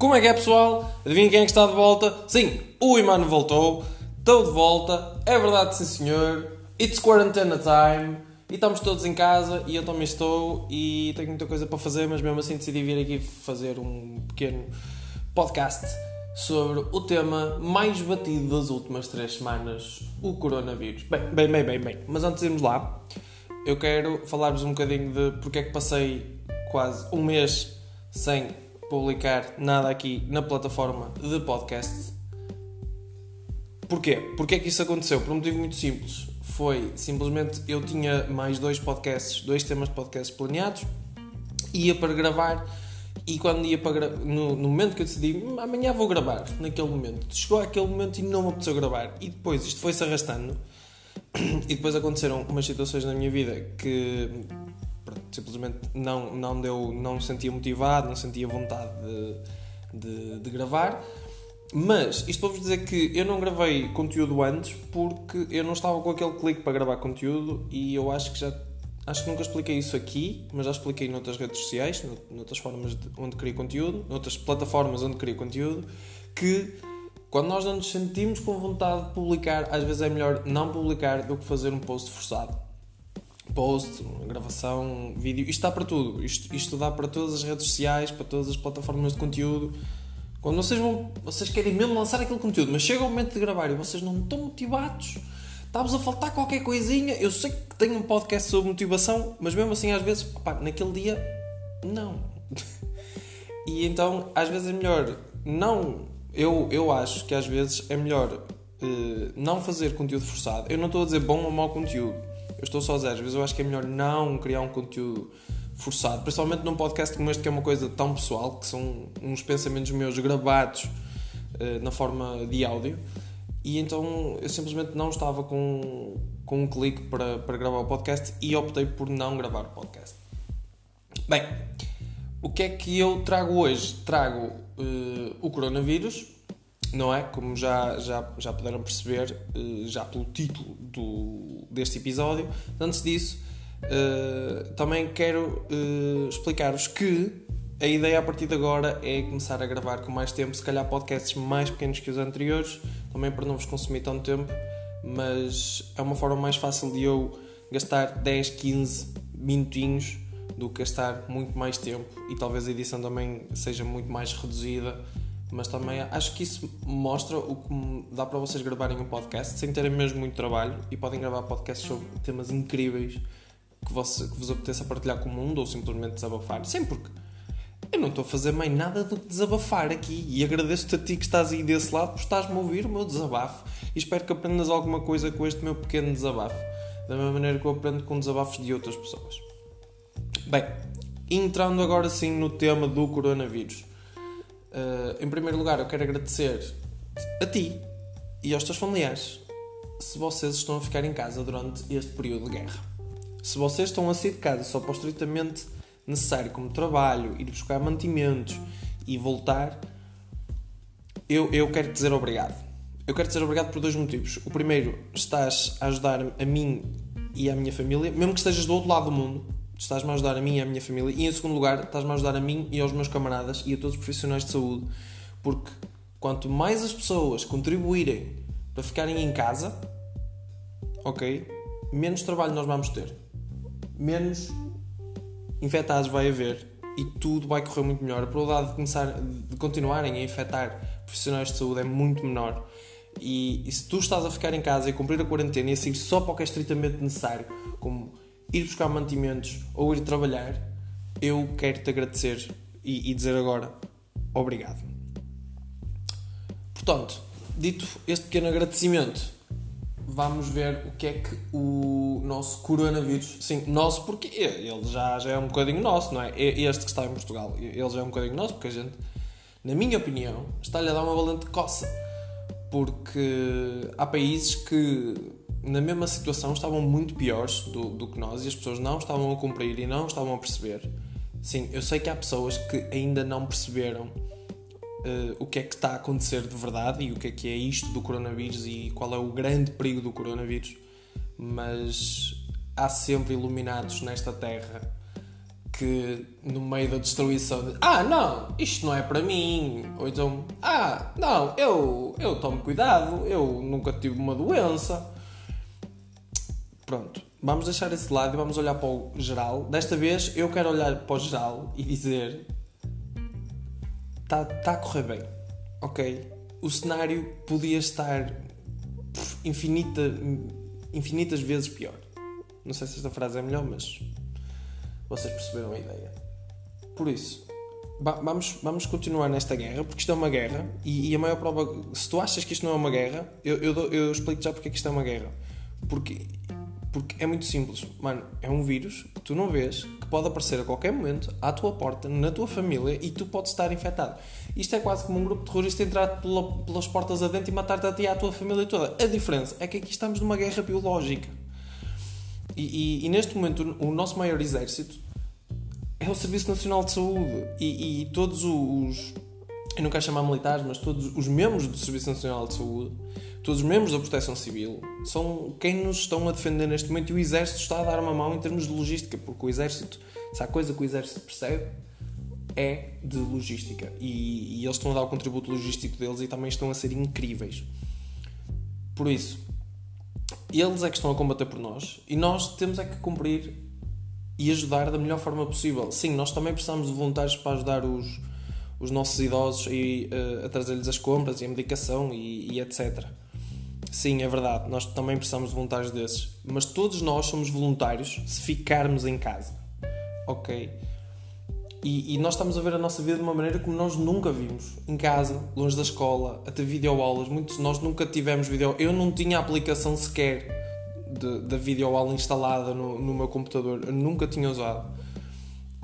Como é que é, pessoal? Adivinha quem é que está de volta? Sim, o Imano voltou. Estou de volta. É verdade, sim, senhor. It's quarantena time. E estamos todos em casa e eu também estou e tenho muita coisa para fazer, mas mesmo assim decidi vir aqui fazer um pequeno podcast sobre o tema mais batido das últimas três semanas, o coronavírus. Bem, bem, bem, bem, bem. Mas antes de irmos lá, eu quero falar-vos um bocadinho de porque é que passei quase um mês sem publicar nada aqui na plataforma de podcast. Porquê? Porquê é que isso aconteceu? Por um motivo muito simples. Foi simplesmente eu tinha mais dois podcasts, dois temas de podcast planeados, ia para gravar e quando ia para no, no momento que eu decidi hum, amanhã vou gravar, naquele momento, chegou aquele momento e não me apeteceu gravar. E depois isto foi-se arrastando e depois aconteceram umas situações na minha vida que simplesmente não, não deu, não sentia motivado, não sentia vontade de, de, de gravar. Mas isto para vos dizer que eu não gravei conteúdo antes porque eu não estava com aquele clique para gravar conteúdo e eu acho que já acho que nunca expliquei isso aqui, mas já expliquei noutras redes sociais, noutras formas onde crio conteúdo, noutras plataformas onde crio conteúdo, que quando nós não nos sentimos com vontade de publicar, às vezes é melhor não publicar do que fazer um post forçado post, gravação, vídeo, isto dá para tudo. Isto, isto dá para todas as redes sociais, para todas as plataformas de conteúdo. Quando vocês vão, vocês querem mesmo lançar aquele conteúdo, mas chega o momento de gravar e vocês não estão motivados, está-vos a faltar qualquer coisinha. Eu sei que tenho um podcast sobre motivação, mas mesmo assim, às vezes, opa, naquele dia, não. e então, às vezes é melhor não. Eu, eu acho que às vezes é melhor uh, não fazer conteúdo forçado. Eu não estou a dizer bom ou mau conteúdo eu estou dizer, às vezes eu acho que é melhor não criar um conteúdo forçado, principalmente num podcast como este, que é uma coisa tão pessoal, que são uns pensamentos meus gravados uh, na forma de áudio, e então eu simplesmente não estava com, com um clique para, para gravar o podcast e optei por não gravar o podcast. Bem, o que é que eu trago hoje? Trago uh, o coronavírus, não é? Como já, já, já puderam perceber, uh, já pelo título do, deste episódio. Antes disso, uh, também quero uh, explicar-vos que a ideia a partir de agora é começar a gravar com mais tempo, se calhar podcasts mais pequenos que os anteriores, também para não vos consumir tanto tempo, mas é uma forma mais fácil de eu gastar 10, 15 minutinhos do que gastar muito mais tempo e talvez a edição também seja muito mais reduzida mas também acho que isso mostra o que dá para vocês gravarem um podcast sem terem mesmo muito trabalho e podem gravar podcasts sobre temas incríveis que, você, que vos apeteça partilhar com o mundo ou simplesmente desabafar. Sempre porque eu não estou a fazer mais nada do que desabafar aqui e agradeço-te a ti que estás aí desse lado por estás-me a ouvir o meu desabafo e espero que aprendas alguma coisa com este meu pequeno desabafo, da mesma maneira que eu aprendo com desabafos de outras pessoas. Bem, entrando agora sim no tema do coronavírus. Uh, em primeiro lugar, eu quero agradecer a ti e aos teus familiares se vocês estão a ficar em casa durante este período de guerra. Se vocês estão a sair de casa só para o estritamente necessário, como trabalho, ir buscar mantimentos e voltar, eu, eu quero te dizer obrigado. Eu quero te dizer obrigado por dois motivos. O primeiro, estás a ajudar a mim e à minha família, mesmo que estejas do outro lado do mundo, estás-me a ajudar a mim e à minha família. E em segundo lugar, estás-me a ajudar a mim e aos meus camaradas e a todos os profissionais de saúde. Porque quanto mais as pessoas contribuírem para ficarem em casa, ok? Menos trabalho nós vamos ter. Menos infectados vai haver e tudo vai correr muito melhor. A probabilidade de, começar, de continuarem a infectar profissionais de saúde é muito menor. E, e, se tu estás a ficar em casa e cumprir a quarentena e a seguir só para o que é estritamente necessário, como ir buscar mantimentos ou ir trabalhar, eu quero te agradecer e, e dizer agora obrigado. Portanto, dito este pequeno agradecimento, vamos ver o que é que o nosso coronavírus, sim, nosso porque ele já, já é um bocadinho nosso, não é? Este que está em Portugal, ele já é um bocadinho nosso, porque a gente, na minha opinião, está-lhe a dar uma valente coça. Porque há países que na mesma situação estavam muito piores do, do que nós e as pessoas não estavam a cumprir e não estavam a perceber. Sim, eu sei que há pessoas que ainda não perceberam uh, o que é que está a acontecer de verdade e o que é que é isto do coronavírus e qual é o grande perigo do coronavírus, mas há sempre iluminados nesta terra que no meio da destruição de, ah não, isto não é para mim, ou então ah não, eu, eu tomo cuidado, eu nunca tive uma doença. Pronto, vamos deixar esse lado e vamos olhar para o geral. Desta vez eu quero olhar para o geral e dizer está tá a correr bem, ok? O cenário podia estar infinita, infinitas vezes pior. Não sei se esta frase é melhor, mas vocês perceberam a ideia. Por isso, vamos, vamos continuar nesta guerra, porque isto é uma guerra, e, e, a maior prova. Se tu achas que isto não é uma guerra, eu, eu, eu explico já porque é que isto é uma guerra. Porque, porque é muito simples. Mano, é um vírus que tu não vês, que pode aparecer a qualquer momento, à tua porta, na tua família, e tu podes estar infectado. Isto é quase como um grupo terrorista entrar pela, pelas portas adentro e matar-te a ti e à tua família toda. A diferença é que aqui estamos numa guerra biológica. E, e, e, neste momento o nosso maior exército é o Serviço Nacional de Saúde e, e, todos os eu não quero chamar militares, mas todos os membros do Serviço Nacional de Saúde, todos os membros da Proteção Civil, são quem nos estão a defender neste momento e o Exército está a dar uma mão em termos de logística, porque o Exército, se há coisa que o Exército percebe, é de logística e, e eles estão a dar o contributo logístico deles e também estão a ser incríveis. Por isso, eles é que estão a combater por nós e nós temos é que cumprir e ajudar da melhor forma possível. Sim, nós também precisamos de voluntários para ajudar os, os nossos idosos e, uh, a trazer-lhes as compras e a medicação e, e, etc. Sim, é verdade, nós também precisamos de voluntários desses. Mas todos nós somos voluntários se ficarmos em casa. Ok? E, e, nós estamos a ver a nossa vida de uma maneira como nós nunca vimos. Em casa, longe da escola, a ter videoaulas. Muitos de nós nunca tivemos vídeo. Eu não tinha aplicação sequer da videoaula instalada no, no meu computador. Eu nunca tinha usado.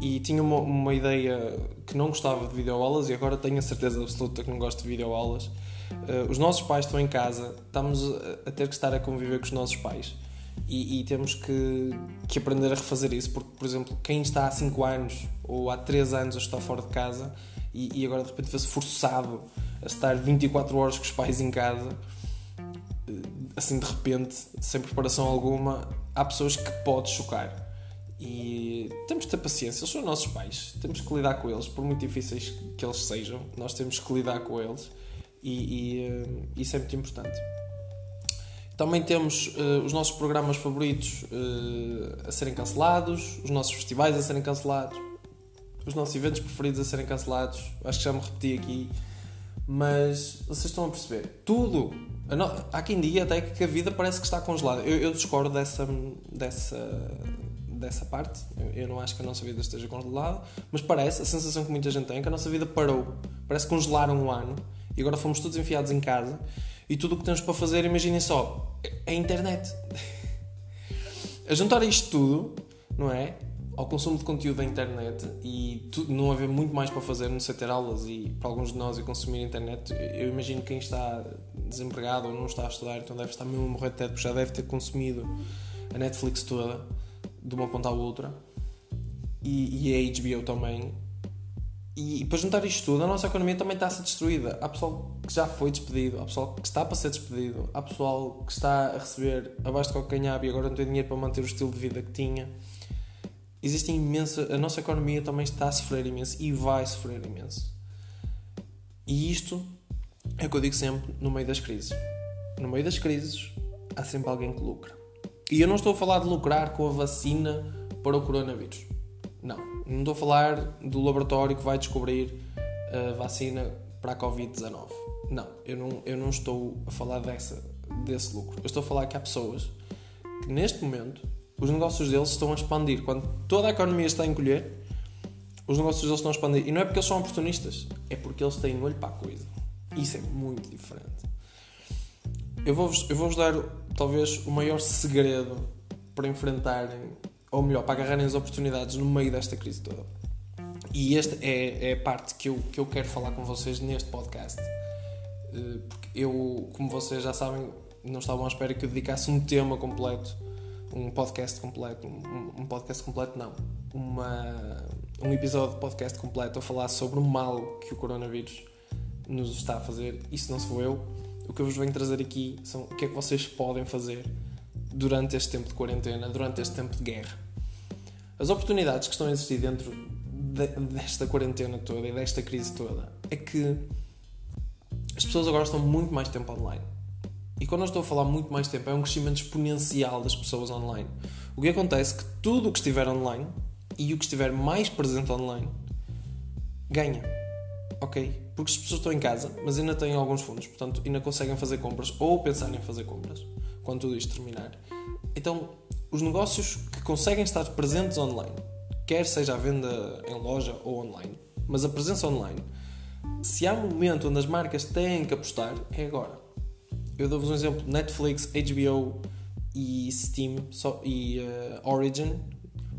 E tinha uma, uma ideia que não gostava de videoaulas e agora tenho a certeza absoluta que não gosto de videoaulas. Uh, os nossos pais estão em casa, estamos a, ter que estar a conviver com os nossos pais e, e, temos que, que aprender a refazer isso, porque, por exemplo, quem está há 5 anos ou há 3 anos a estar fora de casa e, e agora de repente vê-se forçado a estar 24 horas com os pais em casa, eh, assim de repente, sem preparação alguma, há pessoas que pode chocar. E temos que ter paciência, eles são nossos pais, temos que lidar com eles, por muito difíceis que eles sejam, nós temos que lidar com eles e, e uh, isso é muito importante. Também temos uh, os nossos programas favoritos uh, a serem cancelados, os nossos festivais a serem cancelados, os nossos eventos preferidos a serem cancelados. Acho que já me repeti aqui, mas vocês estão a perceber. Tudo. Há quem diga até que a vida parece que está congelada. Eu, eu discordo dessa, dessa, dessa parte. Eu, não acho que a nossa vida esteja congelada, mas parece, a sensação que muita gente tem é que a nossa vida parou. Parece que congelaram um ano e agora fomos todos enfiados em casa e tudo o que temos para fazer, imaginem só, é a internet. a juntar isto tudo, não é? Ao consumo de conteúdo da internet e tu, não haver muito mais para fazer, não sei ter aulas e para alguns de nós e consumir internet, eu imagino quem está desempregado ou não está a estudar, então deve estar mesmo a morrer de teto, porque já deve ter consumido a Netflix toda, de uma ponta à outra, e, e a HBO também, e, para juntar isto tudo, a nossa economia também está a ser destruída. Há pessoal que já foi despedido, há pessoal que está para ser despedido, há pessoal que está a receber abaixo de ganhava e agora não tem dinheiro para manter o estilo de vida que tinha. Existem imensa. A nossa economia também está a sofrer imenso e vai sofrer imenso. E isto é o que eu digo sempre no meio das crises. No meio das crises há sempre alguém que lucra. E eu não estou a falar de lucrar com a vacina para o coronavírus. Não. Não estou a falar do laboratório que vai descobrir a vacina para a Covid-19. Não, eu não, eu não estou a falar dessa, desse lucro. Eu estou a falar que há pessoas que neste momento os negócios deles estão a expandir. Quando toda a economia está a encolher, os negócios deles estão a expandir. E não é porque eles são oportunistas, é porque eles têm olho para a coisa. Isso é muito diferente. Eu vou-vos eu vou dar talvez o maior segredo para enfrentarem ou melhor, para agarrarem as oportunidades no meio desta crise toda. E esta é, é a parte que eu, que eu quero falar com vocês neste podcast. Eh, porque eu, como vocês já sabem, não estavam à espera que eu dedicasse um tema completo, um podcast completo, um, um podcast completo não, uma, um episódio de podcast completo a falar sobre o mal que o coronavírus nos está a fazer. Isso não sou eu. O que eu vos venho trazer aqui são o que é que vocês podem fazer durante este tempo de quarentena, durante este tempo de guerra. As oportunidades que estão a existir dentro de, desta quarentena toda e desta crise toda é que as pessoas agora estão muito mais tempo online. E quando eu estou a falar muito mais tempo, é um crescimento exponencial das pessoas online. O que acontece é que tudo o que estiver online e o que estiver mais presente online ganha. Ok? Porque as pessoas estão em casa, mas ainda têm alguns fundos, portanto, ainda conseguem fazer compras ou pensar em fazer compras quando tudo isto terminar. Então, os negócios que conseguem estar presentes online, quer seja a venda em loja ou online, mas a presença online, se há um momento onde as marcas têm que apostar, é agora. Eu dou-vos um exemplo: Netflix, HBO e Steam e uh, Origin.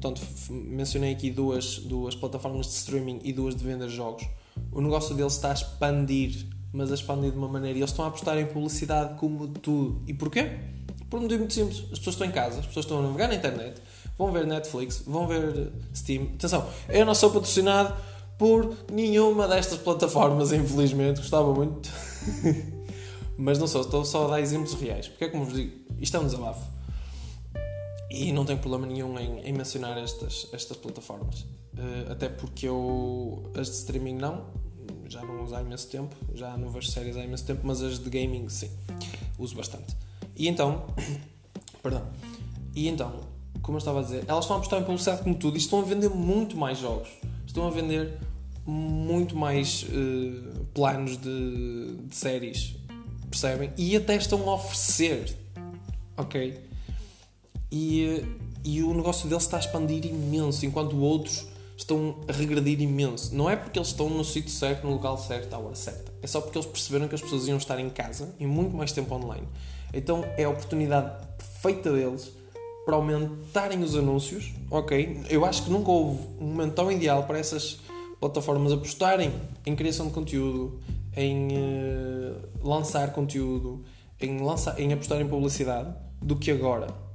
Portanto, mencionei aqui duas, duas plataformas de streaming e duas de venda de jogos. O negócio deles está a expandir, mas a expandir de uma maneira. E eles estão a apostar em publicidade como tudo. E porquê? Por um motivo muito simples. As pessoas estão em casa, as pessoas estão a navegar na internet, vão ver Netflix, vão ver Steam. Atenção, eu não sou patrocinado por nenhuma destas plataformas, infelizmente. Gostava muito. Mas não sou, estou só a dar exemplos reais. Porque é como vos digo, isto é um desabafo. E não tenho problema nenhum em, em mencionar estas, estas plataformas. Uh, até porque eu. As de streaming não, já não uso há imenso tempo, já não vejo séries há imenso tempo, mas as de gaming sim, uso bastante. E então. perdão. E então, como eu estava a dizer, elas estão a apostar em publicidade como tudo e estão a vender muito mais jogos. Estão a vender muito mais uh, planos de, de séries percebem? E até estão a oferecer, ok? E, e o negócio deles está a expandir imenso, enquanto outros estão a regredir imenso. Não é porque eles estão no sítio certo, no local certo, à hora certa. É só porque eles perceberam que as pessoas iam estar em casa e muito mais tempo online. Então é a oportunidade perfeita deles para aumentarem os anúncios, ok? Eu acho que nunca houve um momento tão ideal para essas plataformas apostarem em criação de conteúdo, em uh, lançar conteúdo, em, lançar, em apostar em publicidade, do que agora.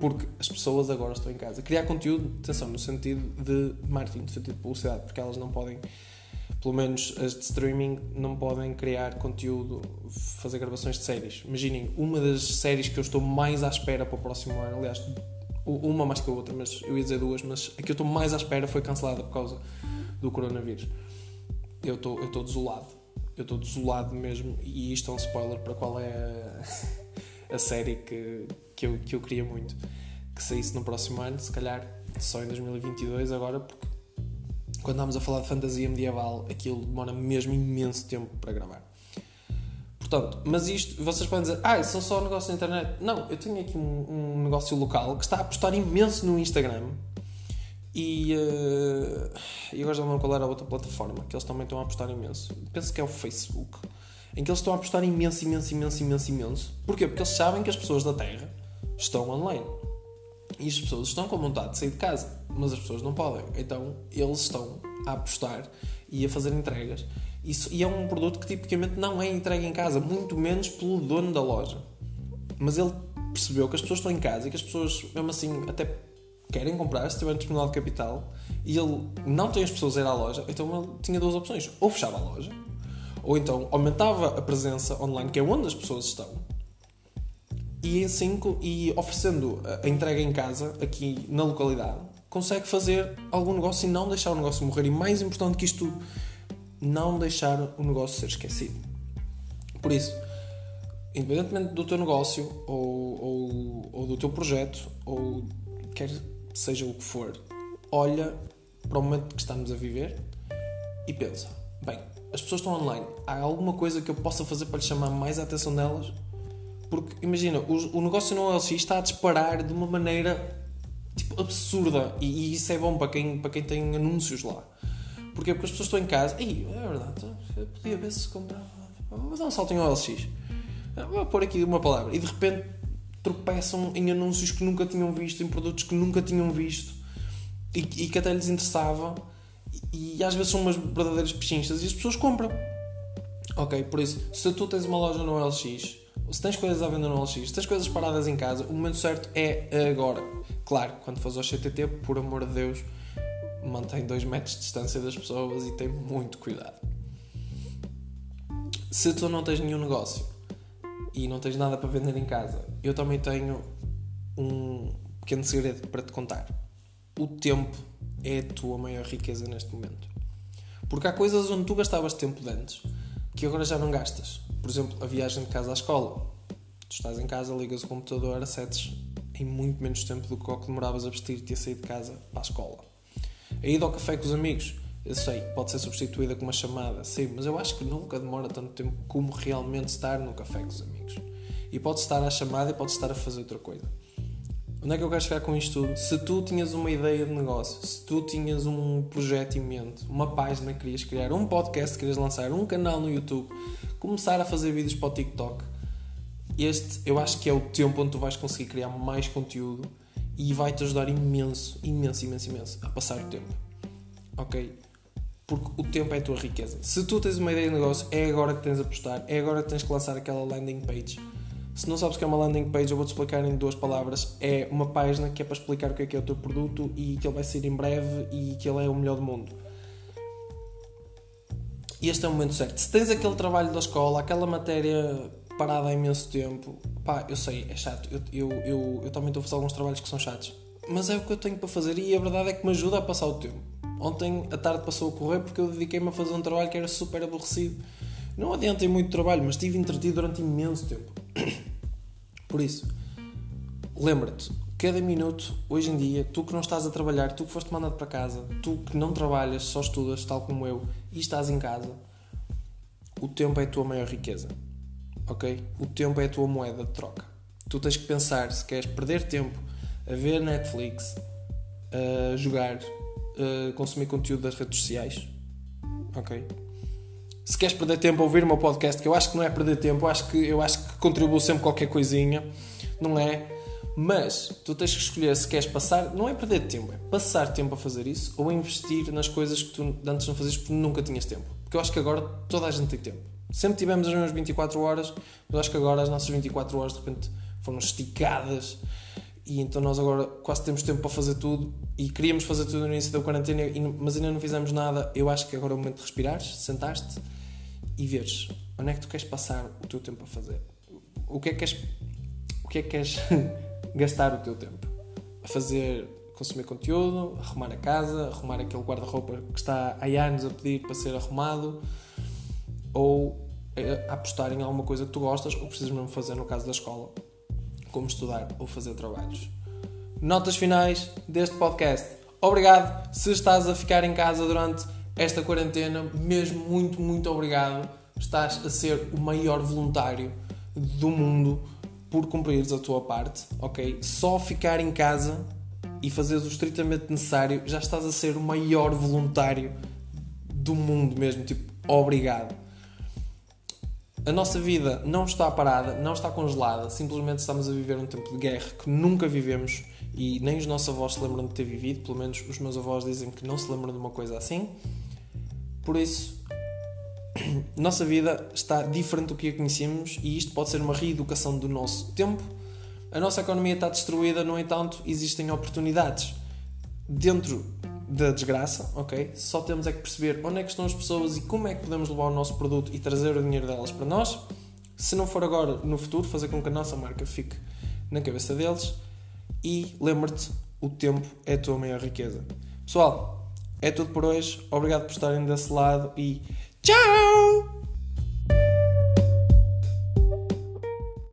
Porque as pessoas agora estão em casa. Criar conteúdo, atenção, no sentido de marketing, no sentido de publicidade, porque elas não podem, pelo menos as de streaming, não podem criar conteúdo, fazer gravações de séries. Imaginem, uma das séries que eu estou mais à espera para o próximo ano, aliás, uma mais que a outra, mas eu ia dizer duas, mas a que eu estou mais à espera foi cancelada por causa do coronavírus. Eu estou, eu estou desolado eu estou desolado mesmo e isto é um spoiler para qual é a, a série que, que, eu, que eu queria muito que saísse no próximo ano, se calhar só em 2022 agora, porque quando estamos a falar de fantasia medieval aquilo demora mesmo imenso tempo para gravar. Portanto, mas isto, vocês podem dizer, ah, são só negócios na internet. Não, eu tenho aqui um, um negócio local que está a apostar imenso no Instagram e, uh, agora já não qual era a outra plataforma que eles também estão a apostar imenso. Penso que é o Facebook. Em que eles estão a apostar imenso, imenso, imenso, imenso, imenso. Porquê? Porque eles sabem que as pessoas da Terra estão online. E as pessoas estão com vontade de sair de casa, mas as pessoas não podem. Então eles estão a apostar e a fazer entregas. Isso, e é um produto que tipicamente não é entregue em casa, muito menos pelo dono da loja. Mas ele percebeu que as pessoas estão em casa e que as pessoas, mesmo assim, até querem comprar, se tiverem disponibilidade de capital, e ele não tem as pessoas a ir à loja, então ele tinha duas opções. Ou fechava a loja, ou então aumentava a presença online, que é onde as pessoas estão, e assim, e oferecendo a entrega em casa, aqui na localidade, consegue fazer algum negócio e não deixar o negócio morrer. E mais importante que isto não deixar o negócio ser esquecido. Por isso, independentemente do teu negócio, ou, ou, ou do teu projeto, ou quer seja o que for, olha para o momento que estamos a viver e pensa: bem, as pessoas estão online, há alguma coisa que eu possa fazer para lhes chamar mais a atenção delas? Porque imagina, o, o negócio no OLX está a disparar de uma maneira tipo, absurda e, e, isso é bom para quem, para quem tem anúncios lá. Porquê? Porque as pessoas estão em casa, e é verdade, eu podia ver se comprava, vou dar um salto em OLX, vou pôr aqui uma palavra e de repente tropeçam em anúncios que nunca tinham visto, em produtos que nunca tinham visto e, e que até lhes interessava. E, e, às vezes são umas verdadeiras pechinchas e as pessoas compram. Ok, por isso, se tu tens uma loja no LX, se tens coisas à venda no LX, se tens coisas paradas em casa, o momento certo é agora. Claro, quando fores ao CTT, por amor de Deus, mantém 2 metros de distância das pessoas e tem muito cuidado. Se tu não tens nenhum negócio e não tens nada para vender em casa, eu também tenho um pequeno segredo para te contar. o tempo é a tua maior riqueza neste momento. Porque há coisas onde tu gastavas tempo de antes que agora já não gastas. Por exemplo, a viagem de casa à escola. Tu estás em casa, ligas o computador, acedes em muito menos tempo do que o que demoravas a vestir-te e a sair de casa para a escola. A ida ao café com os amigos. Eu sei, pode ser substituída com uma chamada, sim, mas eu acho que nunca demora tanto tempo como realmente estar no café com os amigos. E pode estar à chamada e pode estar a fazer outra coisa. Onde é que eu quero chegar com isto tudo? Se tu tinhas uma ideia de negócio, se tu tinhas um projeto em mente, uma página que querias criar, um podcast que querias lançar, um canal no YouTube, começar a fazer vídeos para o TikTok, este eu acho que é o tempo onde tu vais conseguir criar mais conteúdo e vai-te ajudar imenso, imenso, imenso, imenso a passar o tempo. Ok? Porque o tempo é a tua riqueza. Se tu tens uma ideia de negócio, é agora que tens de apostar, é agora que tens que lançar aquela landing page. Se não sabes o que é uma landing page, eu vou-te explicar em duas palavras. É uma página que é para explicar o que é que é o teu produto e que ele vai sair em breve e que ele é o melhor do mundo. E este é o momento certo. Se tens aquele trabalho da escola, aquela matéria parada há imenso tempo, pá, eu sei, é chato. Eu, eu, eu, eu também estou a fazer alguns trabalhos que são chatos. Mas é o que eu tenho para fazer e a verdade é que me ajuda a passar o tempo. Ontem a tarde passou a correr porque eu dediquei-me a fazer um trabalho que era super aborrecido. Não adiantei muito trabalho, mas estive entretido durante imenso tempo. Por isso, lembra-te, cada minuto, hoje em dia, tu que não estás a trabalhar, tu que foste mandado para casa, tu que não trabalhas, só estudas, tal como eu, e estás em casa, o tempo é a tua maior riqueza. Ok? O tempo é a tua moeda de troca. Tu tens que pensar se queres perder tempo a ver Netflix, a jogar, a consumir conteúdo das redes sociais. Ok? Se queres perder tempo a ouvir o meu podcast, que eu acho que não é perder tempo, eu acho que, eu acho que contribuo sempre qualquer coisinha, não é? Mas tu tens que escolher se queres passar, não é perder tempo, é passar tempo a fazer isso ou investir nas coisas que tu antes não fazias porque nunca tinhas tempo. Porque eu acho que agora toda a gente tem tempo. Sempre tivemos as mesmas 24 horas, mas acho que agora as nossas 24 horas de repente foram esticadas e então nós agora quase temos tempo para fazer tudo e queríamos fazer tudo no início da quarentena, mas ainda não fizemos nada. Eu acho que agora é o momento de respirares, sentaste e veres onde é que tu queres passar o teu tempo a fazer. O que é que queres, o que é que queres gastar o teu tempo? A fazer, consumir conteúdo, arrumar a casa, arrumar aquele guarda-roupa que está há anos a pedir para ser arrumado ou a apostar em alguma coisa que tu gostas ou precisas mesmo fazer no caso da escola, como estudar ou fazer trabalhos. Notas finais deste podcast. Obrigado se estás a ficar em casa durante esta quarentena, mesmo muito, muito obrigado. Estás a ser o maior voluntário do mundo por cumprires a tua parte, ok? Só ficar em casa e fazeres o estritamente necessário, já estás a ser o maior voluntário do mundo mesmo. Tipo, obrigado. A nossa vida não está parada, não está congelada, simplesmente estamos a viver um tempo de guerra que nunca vivemos e nem os nossos avós se lembram de ter vivido, pelo menos os meus avós dizem que não se lembram de uma coisa assim. Por isso, nossa vida está diferente do que a conhecemos e isto pode ser uma reeducação do nosso tempo. A nossa economia está destruída, no entanto, existem oportunidades dentro da desgraça, ok? Só temos é que perceber onde é que estão as pessoas e como é que podemos levar o nosso produto e trazer o dinheiro delas para nós. Se não for agora, no futuro, fazer com que a nossa marca fique na cabeça deles. E lembra-te, o tempo é a tua maior riqueza. Pessoal, é tudo por hoje. Obrigado por estarem desse lado e Ciao!